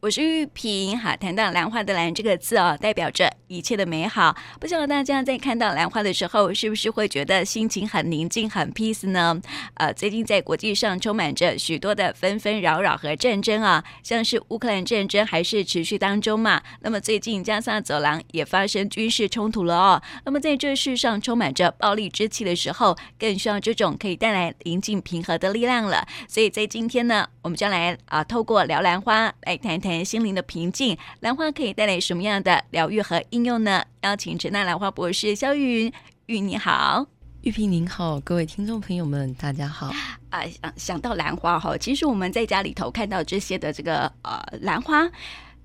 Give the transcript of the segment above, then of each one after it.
我是玉萍，好，谈到兰花的“兰”这个字哦，代表着一切的美好。不知道大家在看到兰花的时候，是不是会觉得心情很宁静、很 peace 呢？呃，最近在国际上充满着许多的纷纷扰扰和战争啊，像是乌克兰战争还是持续当中嘛。那么最近加萨走廊也发生军事冲突了哦。那么在这世上充满着暴力之气的时候，更需要这种可以带来宁静平和的力量了。所以在今天呢，我们将来啊、透过聊兰花来谈谈。心灵的平静，兰花可以带来什么样的疗愈和应用呢？邀请陈大兰花博士肖玉云，玉你好，玉萍您好，各位听众朋友们，大家好。啊、呃，想想到兰花哈，其实我们在家里头看到这些的这个呃兰花，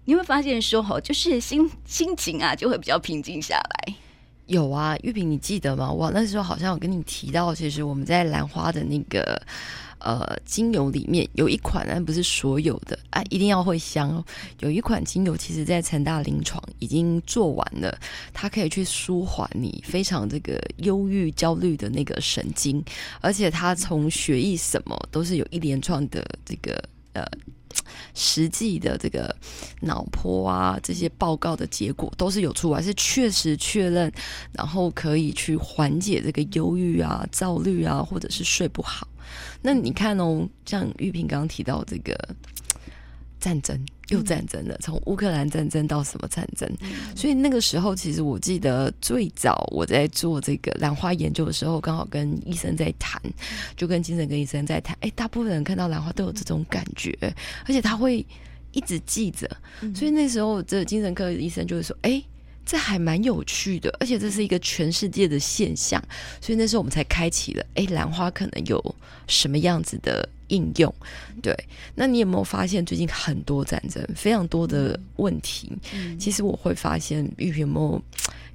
你会发现说哈，就是心心情啊就会比较平静下来。有啊，玉萍，你记得吗？我那时候好像有跟你提到，其实我们在兰花的那个。呃，精油里面有一款，但不是所有的啊，一定要会香哦。有一款精油，其实在成大临床已经做完了，它可以去舒缓你非常这个忧郁、焦虑的那个神经，而且它从学艺什么都是有一连串的这个呃实际的这个脑波啊，这些报告的结果都是有出来，是确实确认，然后可以去缓解这个忧郁啊、躁虑啊，或者是睡不好。那你看哦，像玉萍刚刚提到这个战争，又战争了，从乌克兰战争到什么战争？所以那个时候，其实我记得最早我在做这个兰花研究的时候，刚好跟医生在谈，就跟精神科医生在谈。哎，大部分人看到兰花都有这种感觉，而且他会一直记着。所以那时候，这精神科医生就会说：“哎。”这还蛮有趣的，而且这是一个全世界的现象，所以那时候我们才开启了。哎，兰花可能有什么样子的应用？对，那你有没有发现最近很多战争，非常多的问题？嗯、其实我会发现，玉萍有没有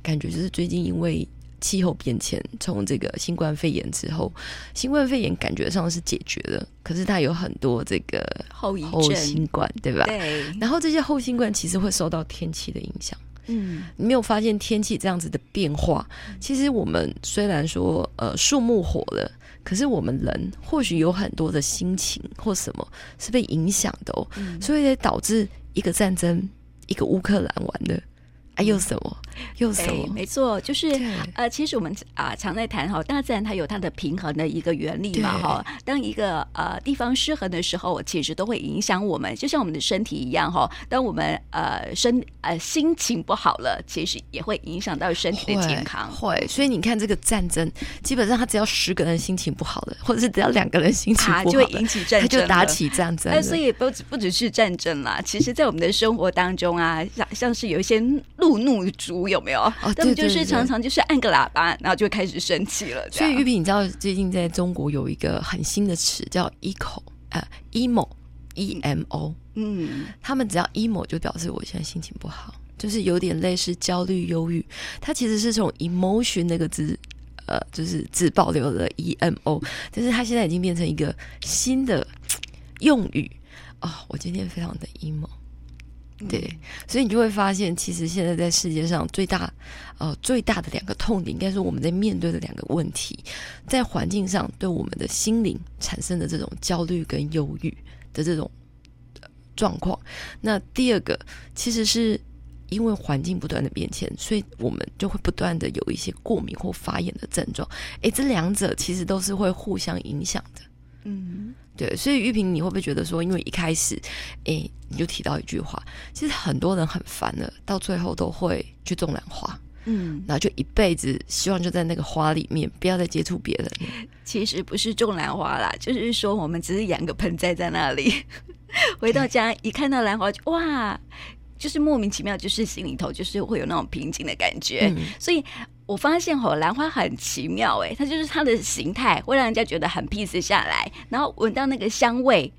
感觉，就是最近因为气候变迁，从这个新冠肺炎之后，新冠肺炎感觉上是解决了，可是它有很多这个后遗症，后新冠，对吧？对。然后这些后新冠其实会受到天气的影响。嗯，你没有发现天气这样子的变化？其实我们虽然说呃树木火了，可是我们人或许有很多的心情或什么是被影响的哦，嗯、所以也导致一个战争，一个乌克兰完了。还有什么？又？没错，就是呃，其实我们啊常在谈哈，大自然它有它的平衡的一个原理嘛哈。当一个呃地方失衡的时候，其实都会影响我们，就像我们的身体一样哈。当我们呃身呃心情不好了，其实也会影响到身体的健康。会，所以你看这个战争，基本上他只要十个人心情不好了，或者是只要两个人心情不好，就会引起战争，就打起战争。那所以不不只是战争啦，其实在我们的生活当中啊，像像是有一些路。路怒族有没有？他、哦、们就是常常就是按个喇叭，然后就开始生气了。所以玉萍，你知道最近在中国有一个很新的词叫 “eco” 呃，emo，e m o。嗯，他们只要 emo 就表示我现在心情不好，就是有点类似焦虑、忧郁。它其实是从 emotion 那个字，呃，就是只保留了 e m o，但是它现在已经变成一个新的用语啊、哦。我今天非常的 emo。对，所以你就会发现，其实现在在世界上最大，呃，最大的两个痛点，应该是我们在面对的两个问题，在环境上对我们的心灵产生的这种焦虑跟忧郁的这种状况。那第二个，其实是因为环境不断的变迁，所以我们就会不断的有一些过敏或发炎的症状。诶，这两者其实都是会互相影响的。嗯。对，所以玉萍，你会不会觉得说，因为一开始，哎，你就提到一句话，其实很多人很烦了，到最后都会去种兰花，嗯，然后就一辈子希望就在那个花里面，不要再接触别人。其实不是种兰花啦，就是说我们只是养个盆栽在那里，回到家一看到兰花就哇，就是莫名其妙，就是心里头就是会有那种平静的感觉，嗯、所以。我发现吼，兰花很奇妙哎，它就是它的形态会让人家觉得很 peace 下来，然后闻到那个香味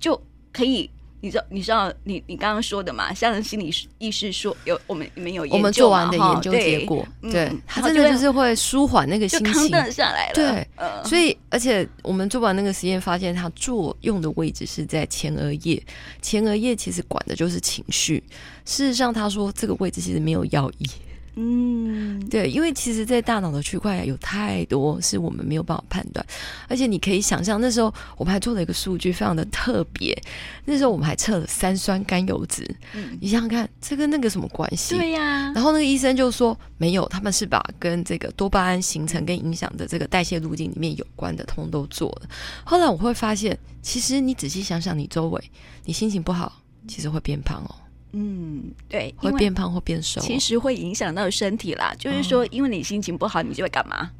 就可以，你知道你知道你你刚刚说的嘛？像心理意识说有我们你们有我们做完的研究结果，对，它真的就是会舒缓那个心情，就下来了。对，嗯、所以而且我们做完那个实验，发现它作用的位置是在前额叶，前额叶其实管的就是情绪。事实上，他说这个位置其实没有药医。嗯，对，因为其实，在大脑的区块有太多是我们没有办法判断，而且你可以想象，那时候我们还做了一个数据，非常的特别。那时候我们还测了三酸甘油脂，嗯，你想想看，这跟那个什么关系？对呀、啊。然后那个医生就说没有，他们是把跟这个多巴胺形成跟影响的这个代谢路径里面有关的，通都做了。后来我会发现，其实你仔细想想，你周围，你心情不好，其实会变胖哦。嗯，对，会变胖或变瘦，其实会影响到身体啦。就是说，因为你心情不好，你就会干嘛？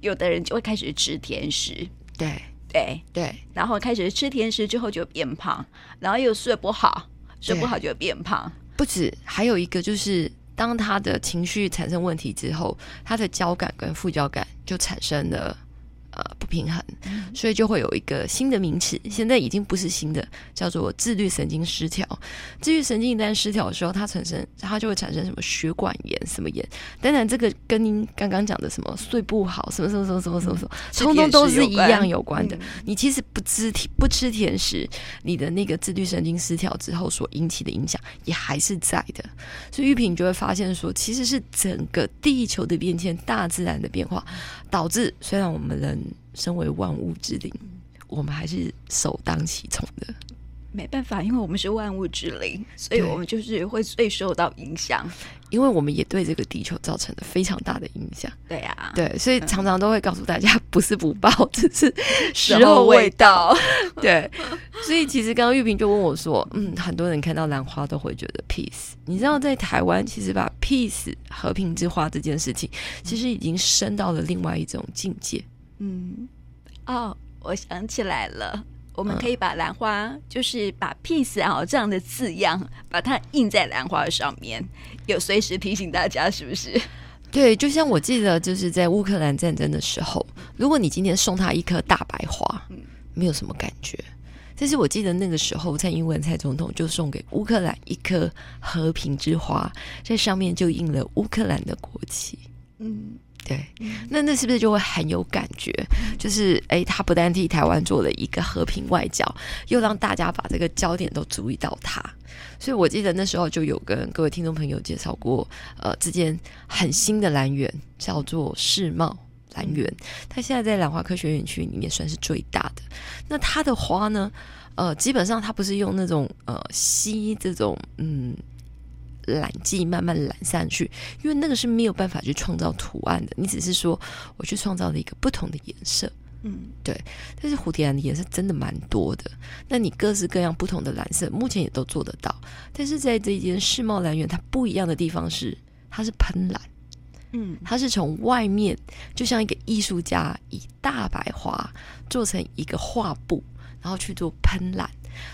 有的人就会开始吃甜食，对对对，然后开始吃甜食之后就变胖，然后又睡不好，睡不好就变胖。不止，还有一个就是，当他的情绪产生问题之后，他的交感跟副交感就产生了。呃，不平衡，所以就会有一个新的名词，现在已经不是新的，叫做自律神经失调。自律神经一旦失调的时候，它产生，它就会产生什么血管炎、什么炎。当然，这个跟您刚刚讲的什么睡不好、什么什么什么什么什么什么，通通都是一样有关的。你其实不吃甜不吃甜食，你的那个自律神经失调之后所引起的影响也还是在的。所以玉萍就会发现说，其实是整个地球的变迁、大自然的变化导致，虽然我们人。身为万物之灵，我们还是首当其冲的。没办法，因为我们是万物之灵，所以我们就是会最受到影响。因为我们也对这个地球造成了非常大的影响。对呀、啊，对，所以常常都会告诉大家，不是不报，只是时候未到。对，所以其实刚刚玉萍就问我说：“嗯，很多人看到兰花都会觉得 peace。你知道，在台湾，其实把 peace 和平之花这件事情，其实已经升到了另外一种境界。”嗯，哦，我想起来了，我们可以把兰花，嗯、就是把 peace 啊这样的字样，把它印在兰花上面，有随时提醒大家，是不是？对，就像我记得，就是在乌克兰战争的时候，如果你今天送他一颗大白花，没有什么感觉，但是我记得那个时候，蔡英文蔡总统就送给乌克兰一颗和平之花，在上面就印了乌克兰的国旗，嗯。对，那那是不是就会很有感觉？就是哎，他不但替台湾做了一个和平外交，又让大家把这个焦点都注意到他。所以我记得那时候就有跟各位听众朋友介绍过，呃，这间很新的兰园叫做世贸兰园，它现在在兰花科学园区里面算是最大的。那它的花呢，呃，基本上它不是用那种呃吸这种嗯。染剂慢慢染上去，因为那个是没有办法去创造图案的。你只是说我去创造了一个不同的颜色，嗯，对。但是蝴蝶兰的颜色真的蛮多的，那你各式各样不同的蓝色，目前也都做得到。但是在这一间世贸兰园，它不一样的地方是，它是喷蓝，嗯，它是从外面就像一个艺术家以大白花做成一个画布，然后去做喷蓝，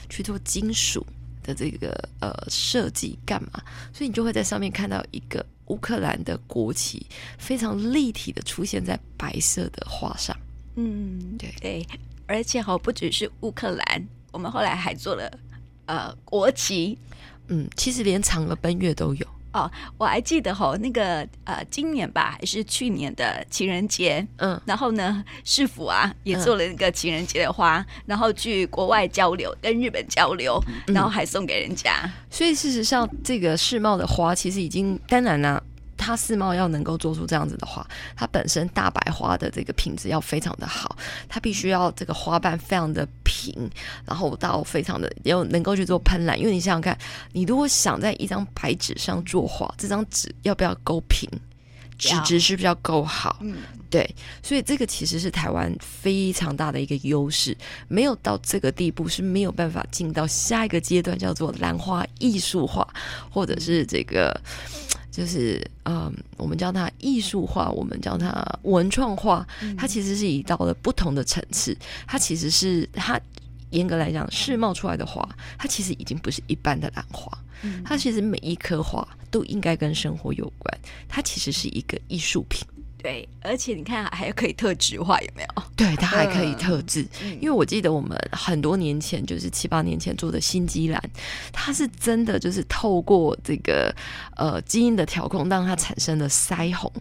去做金属。的这个呃设计干嘛？所以你就会在上面看到一个乌克兰的国旗，非常立体的出现在白色的画上。嗯，对对，而且好不只是乌克兰，我们后来还做了呃国旗。嗯，其实连嫦娥奔月都有。哦，我还记得吼，那个呃，今年吧，还是去年的情人节，嗯，然后呢，市府啊也做了那个情人节的花，嗯，然后去国外交流，跟日本交流，然后还送给人家。嗯，所以事实上，这个世贸的花其实已经当然了。它世茂要能够做出这样子的话，它本身大白花的这个品质要非常的好，它必须要这个花瓣非常的平，然后到非常的要能够去做喷染。因为你想想看，你如果想在一张白纸上作画，这张纸要不要够平？纸质是不是要够好？嗯，对，所以这个其实是台湾非常大的一个优势。没有到这个地步是没有办法进到下一个阶段，叫做兰花艺术化，或者是这个。就是嗯，我们叫它艺术化，我们叫它文创化，它其实是已到了不同的层次。它其实是它严格来讲，世贸出来的花，它其实已经不是一般的兰花，它其实每一颗花都应该跟生活有关，它其实是一个艺术品。对，而且你看，还可以特质化，有没有？对，它还可以特制。嗯，因为我记得我们很多年前，就是七八年前做的心机兰，它是真的就是透过这个呃基因的调控，让它产生了腮红。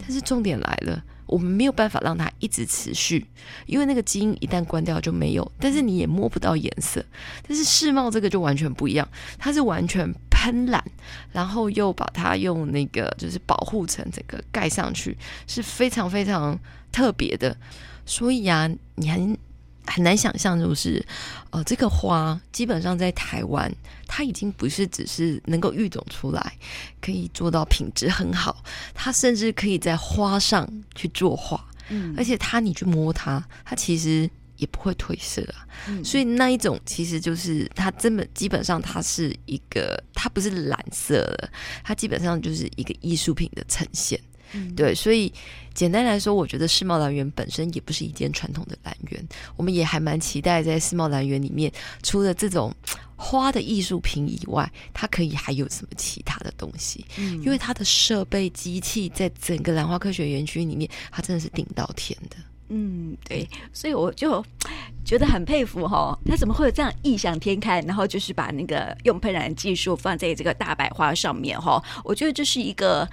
但是重点来了，我们没有办法让它一直持续，因为那个基因一旦关掉就没有，但是你也摸不到颜色。但是世茂这个就完全不一样，它是完全。喷染，然后又把它用那个就是保护层整个盖上去，是非常非常特别的。所以啊，你很很难想象，就是呃，这个花基本上在台湾，它已经不是只是能够育种出来，可以做到品质很好，它甚至可以在花上去作画，嗯，而且它你去摸它，它其实。也不会褪色啊，嗯、所以那一种其实就是它根本基本上它是一个，它不是蓝色的，它基本上就是一个艺术品的呈现。嗯、对，所以简单来说，我觉得世贸兰园本身也不是一间传统的兰园，我们也还蛮期待在世贸兰园里面，除了这种花的艺术品以外，它可以还有什么其他的东西？嗯、因为它的设备机器在整个兰花科学园区里面，它真的是顶到天的。嗯，对，所以我就觉得很佩服哈，他怎么会有这样异想天开，然后就是把那个用喷染技术放在这个大白花上面哈，我觉得这是一个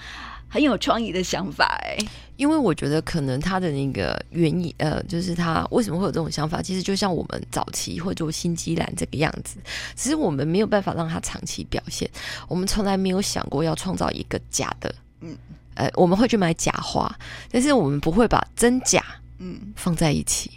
很有创意的想法哎，因为我觉得可能他的那个原因呃，就是他为什么会有这种想法，其实就像我们早期会做新机兰这个样子，其实我们没有办法让他长期表现，我们从来没有想过要创造一个假的，嗯，呃，我们会去买假花，但是我们不会把真假。嗯，放在一起，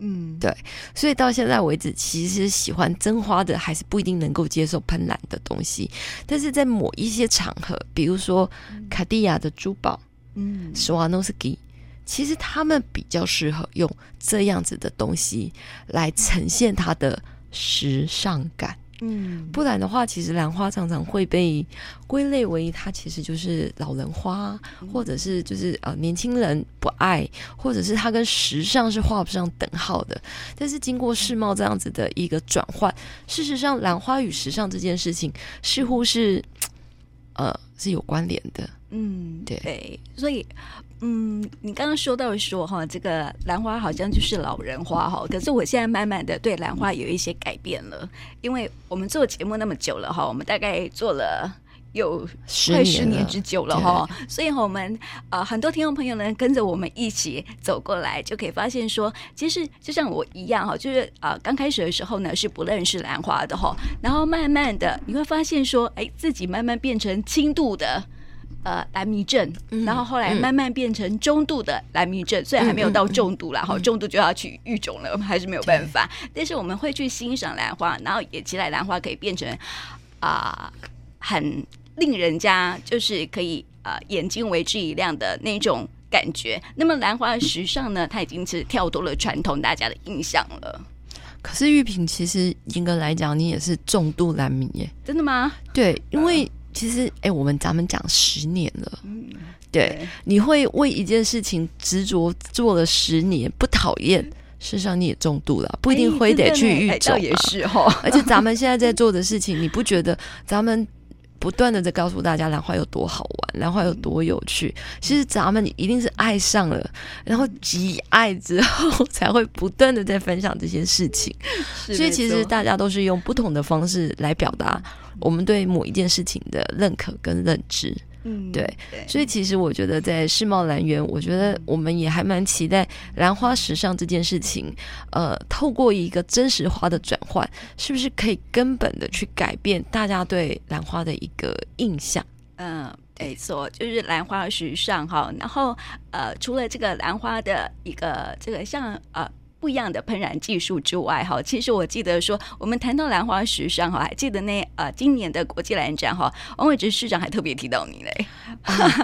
嗯，对，所以到现在为止，其实喜欢真花的还是不一定能够接受喷染的东西。但是在某一些场合，比如说卡地亚的珠宝，嗯，史瓦诺斯基，其实他们比较适合用这样子的东西来呈现它的时尚感。嗯，不然的话，其实兰花常常会被归类为它其实就是老人花，或者是就是呃年轻人不爱，或者是它跟时尚是画不上等号的。但是经过世贸这样子的一个转换，事实上兰花与时尚这件事情似乎是呃是有关联的。嗯，对，对，所以。嗯，你刚刚说到说哈，这个兰花好像就是老人花哈，可是我现在慢慢的对兰花有一些改变了，因为我们做节目那么久了哈，我们大概做了有快十年之久了哈，所以我们呃很多听众朋友呢跟着我们一起走过来，就可以发现说，其实就像我一样哈，就是呃刚开始的时候呢是不认识兰花的哈，然后慢慢的你会发现说，哎，自己慢慢变成轻度的。呃，兰迷症，然后后来慢慢变成中度的兰迷症，虽然还没有到重度啦，哈，重度就要去育种了，还是没有办法。但是我们会去欣赏兰花，然后也期待兰花可以变成啊、呃，很令人家就是可以啊、呃，眼睛为之一亮的那种感觉。那么兰花的时尚呢，它已经是跳脱了传统大家的印象了。可是玉萍，其实严格来讲，你也是重度兰迷耶？真的吗？对，因为。其实，哎，我们咱们讲十年了，嗯，对，你会为一件事情执着做了十年，不讨厌，事实上你也重度了，不一定非得去育种，也是哈。而且咱们现在在做的事情，你不觉得咱们不断的在告诉大家兰花有多好玩，兰花有多有趣？其实咱们一定是爱上了，然后极爱之后，才会不断的在分享这些事情。所以其实大家都是用不同的方式来表达。我们对某一件事情的认可跟认知，嗯，对，所以其实我觉得在世贸兰园，我觉得我们也还蛮期待兰花时尚这件事情，呃，透过一个真实花的转换，是不是可以根本的去改变大家对兰花的一个印象？嗯，没错，就是兰花时尚哈，然后呃，除了这个兰花的一个这个像呃。不一样的喷染技术之外，哈，其实我记得说，我们谈到兰花时尚，哈，还记得那呃，今年的国际兰展，哈，王伟植市长还特别提到你嘞。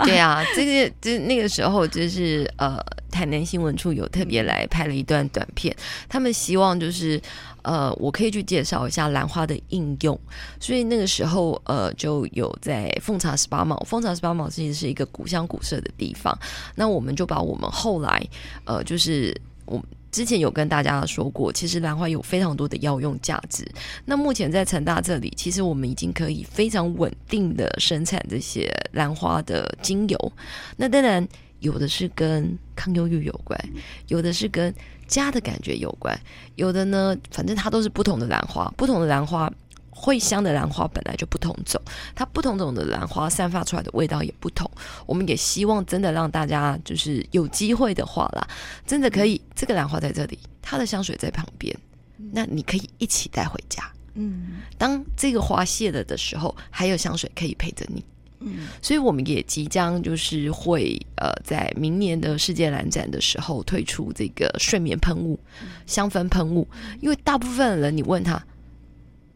对啊，这个就是那个时候，就是呃，台南新闻处有特别来拍了一段短片，他们希望就是呃，我可以去介绍一下兰花的应用，所以那个时候呃，就有在奉茶十八卯，奉茶十八卯其实是一个古香古色的地方，那我们就把我们后来呃，就是我。之前有跟大家说过，其实兰花有非常多的药用价值。那目前在成大这里，其实我们已经可以非常稳定的生产这些兰花的精油。那当然有的是跟抗忧郁有关，有的是跟家的感觉有关，有的呢，反正它都是不同的兰花，不同的兰花。会香的兰花本来就不同种，它不同种的兰花散发出来的味道也不同。我们也希望真的让大家就是有机会的话啦，真的可以这个兰花在这里，它的香水在旁边，那你可以一起带回家。嗯，当这个花谢了的时候，还有香水可以陪着你。嗯，所以我们也即将就是会呃，在明年的世界兰展的时候推出这个睡眠喷雾、香氛喷雾，因为大部分人你问他，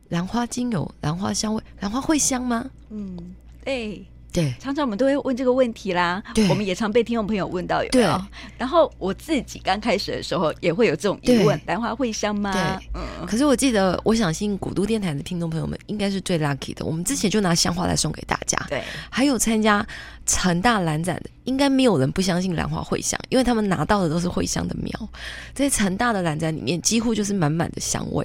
兰花精油、兰花香味、兰花会香吗？嗯，对。对，常常我们都会问这个问题啦。对，我们也常被听众朋友问到有没有？对。然后我自己刚开始的时候也会有这种疑问：兰花会香吗？对。嗯。可是我记得，我相信古都电台的听众朋友们应该是最 lucky 的。我们之前就拿香花来送给大家。对。还有参加成大兰展的，应该没有人不相信兰花会香，因为他们拿到的都是会香的苗。在成大的兰展里面，几乎就是满满的香味，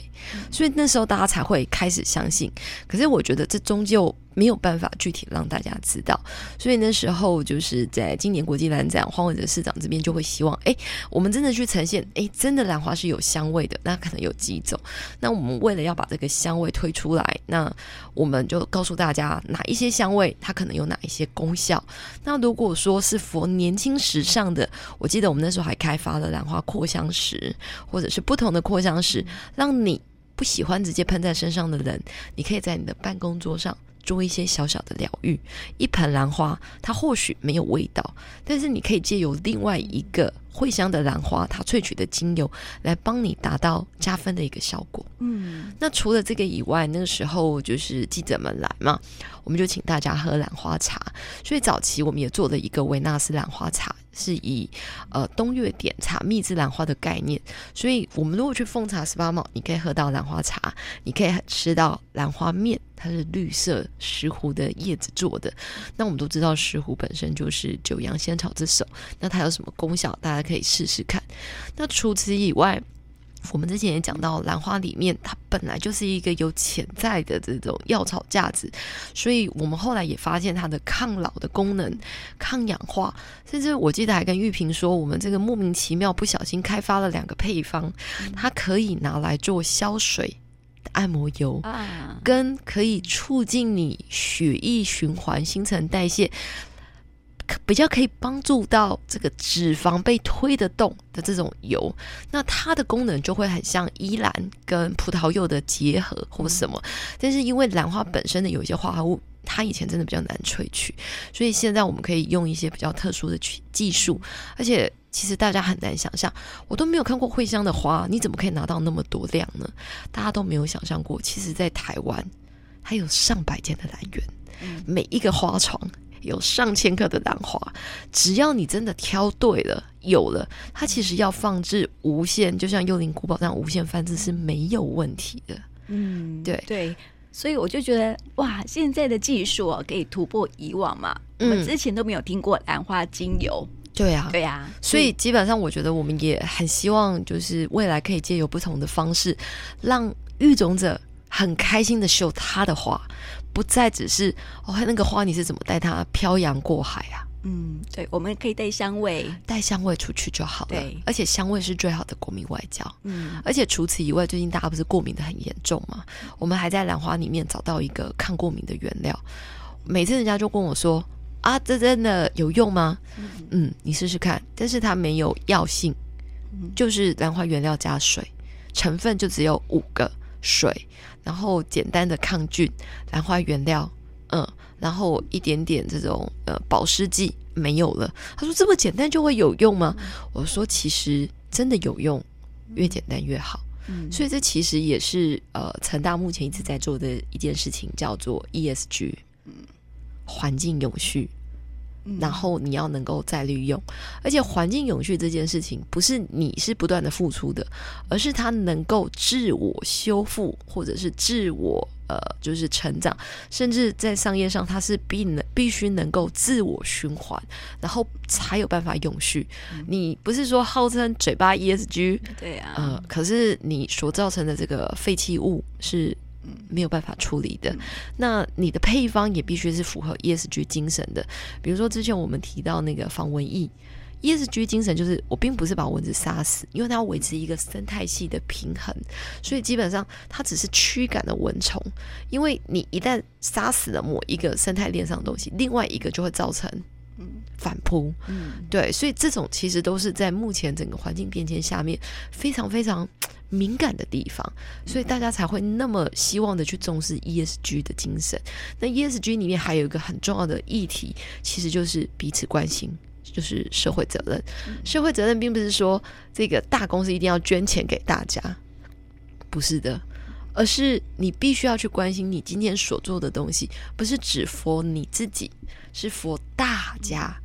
所以那时候大家才会开始相信。可是我觉得这终究。没有办法具体让大家知道，所以那时候就是在今年国际兰展，黄伟哲市长这边就会希望，哎，我们真的去呈现，哎，真的兰花是有香味的，那可能有几种。那我们为了要把这个香味推出来，那我们就告诉大家哪一些香味它可能有哪一些功效。那如果说是佛年轻时尚的，我记得我们那时候还开发了兰花扩香石，或者是不同的扩香石，让你不喜欢直接喷在身上的人，你可以在你的办公桌上。做一些小小的疗愈，一盆兰花，它或许没有味道，但是你可以借由另外一个茴香的兰花，它萃取的精油来帮你达到加分的一个效果。嗯，那除了这个以外，那个时候就是记者们来嘛，我们就请大家喝兰花茶，所以早期我们也做了一个维纳斯兰花茶。是以呃东岳点茶蜜制兰花的概念，所以我们如果去奉茶十八茂，你可以喝到兰花茶，你可以吃到兰花面，它是绿色石斛的叶子做的。那我们都知道石斛本身就是九阳仙草之首，那它有什么功效？大家可以试试看。那除此以外，我们之前也讲到，兰花里面它本来就是一个有潜在的这种药草价值，所以我们后来也发现它的抗老的功能、抗氧化，甚至我记得还跟玉萍说，我们这个莫名其妙不小心开发了两个配方，它可以拿来做消水按摩油，跟可以促进你血液循环、新陈代谢。比较可以帮助到这个脂肪被推得动的这种油，那它的功能就会很像依兰跟葡萄柚的结合或什么。但是因为兰花本身的有一些化合物，它以前真的比较难萃取，所以现在我们可以用一些比较特殊的技术。而且其实大家很难想象，我都没有看过会香的花，你怎么可以拿到那么多量呢？大家都没有想象过，其实在台湾还有上百间的兰园，每一个花床。有上千颗的兰花，只要你真的挑对了，有了，它其实要放置无限，就像幽灵古堡这样无限繁殖是没有问题的。嗯，对对，所以我就觉得哇，现在的技术啊，可以突破以往嘛。我们之前都没有听过兰花精油。对啊，对啊，所以基本上我觉得我们也很希望，就是未来可以借由不同的方式，让育种者很开心的秀他的花。不再只是哦，那个花你是怎么带它漂洋过海啊？嗯，对，我们可以带香味，带香味出去就好了。对，而且香味是最好的国民外交。嗯，而且除此以外，最近大家不是过敏的很严重吗？我们还在兰花里面找到一个抗过敏的原料。每次人家就跟我说啊，这真的有用吗？嗯，嗯，你试试看。但是它没有药性，就是兰花原料加水，成分就只有五个。水，然后简单的抗菌，兰花原料，嗯，然后一点点这种呃保湿剂没有了。他说这么简单就会有用吗？我说其实真的有用，越简单越好。嗯，所以这其实也是呃成大目前一直在做的一件事情，叫做 ESG，嗯，环境永续。然后你要能够再利用，而且环境永续这件事情不是你是不断的付出的，而是它能够自我修复，或者是自我呃就是成长，甚至在商业上它是必能必须能够自我循环，然后才有办法永续。嗯、你不是说号称嘴巴 ESG 对啊，呃，可是你所造成的这个废弃物是。没有办法处理的，那你的配方也必须是符合 ESG 精神的。比如说之前我们提到那个防蚊液，ESG 精神就是我并不是把蚊子杀死，因为它要维持一个生态系的平衡，所以基本上它只是驱赶了蚊虫。因为你一旦杀死了某一个生态链上的东西，另外一个就会造成反扑。嗯，对，所以这种其实都是在目前整个环境变迁下面非常非常敏感的地方，所以大家才会那么希望的去重视 ESG 的精神。那 ESG 里面还有一个很重要的议题，其实就是彼此关心，就是社会责任。社会责任并不是说这个大公司一定要捐钱给大家，不是的。而是你必须要去关心你今天所做的东西，不是只 for 你自己，是 for 大家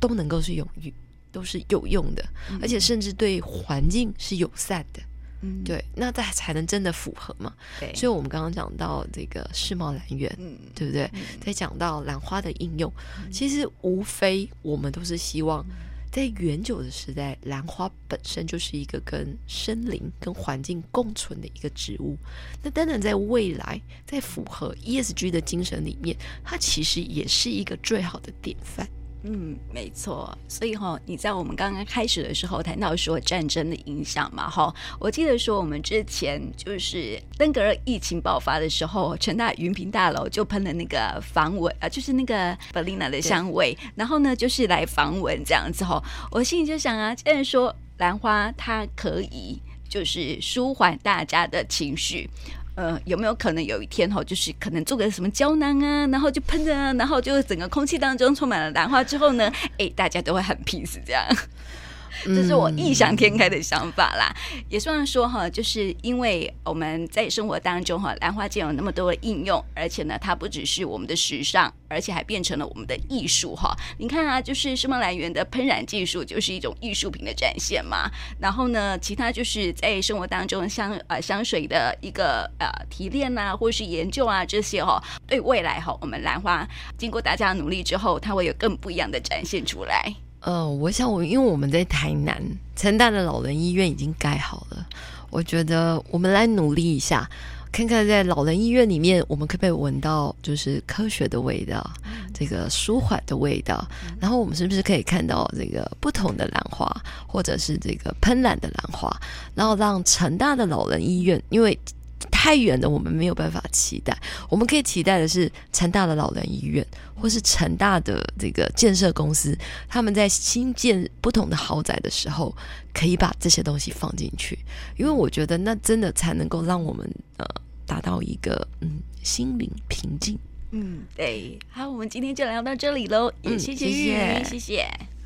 都能够是有用，都是有用的，而且甚至对环境是友善的。嗯，对，那才才能真的符合嘛。对，所以我们刚刚讲到这个世贸兰园，嗯，对不对？再讲到兰花的应用，其实无非我们都是希望。在远久的时代，兰花本身就是一个跟森林、跟环境共存的一个植物。那当然，在未来，在符合 ESG 的精神里面，它其实也是一个最好的典范。嗯，没错。所以哈，你在我们刚刚开始的时候谈到说战争的影响嘛，哈，我记得说我们之前就是登革热疫情爆发的时候，成大云平大楼就喷了那个防蚊啊，就是那个 Bellina 的香味，然后呢就是来防蚊这样子哈。我心里就想啊，既然说兰花它可以就是舒缓大家的情绪。呃，有没有可能有一天哈，就是可能做个什么胶囊啊，然后就喷着，然后就整个空气当中充满了兰花之后呢，哎，大家都会很 peace 这样。这是我异想天开的想法啦，嗯、也算说哈，就是因为我们在生活当中哈，兰花既有那么多的应用，而且呢，它不只是我们的时尚，而且还变成了我们的艺术哈。你看啊，就是世贸来源的喷染技术就是一种艺术品的展现嘛。然后呢，其他就是在生活当中香呃香水的一个呃提炼啊，或是研究啊这些哈，对未来哈，我们兰花经过大家的努力之后，它会有更不一样的展现出来。呃，我想我因为我们在台南成大的老人医院已经盖好了，我觉得我们来努力一下，看看在老人医院里面，我们可不可以闻到就是科学的味道，这个舒缓的味道，然后我们是不是可以看到这个不同的兰花，或者是这个喷染的兰花，然后让成大的老人医院，因为。太远的，我们没有办法期待。我们可以期待的是成大的老人医院，或是成大的这个建设公司，他们在新建不同的豪宅的时候，可以把这些东西放进去。因为我觉得那真的才能够让我们呃达到一个嗯心灵平静。嗯，对。好，我们今天就聊到这里喽，也谢谢玉，谢谢。谢谢。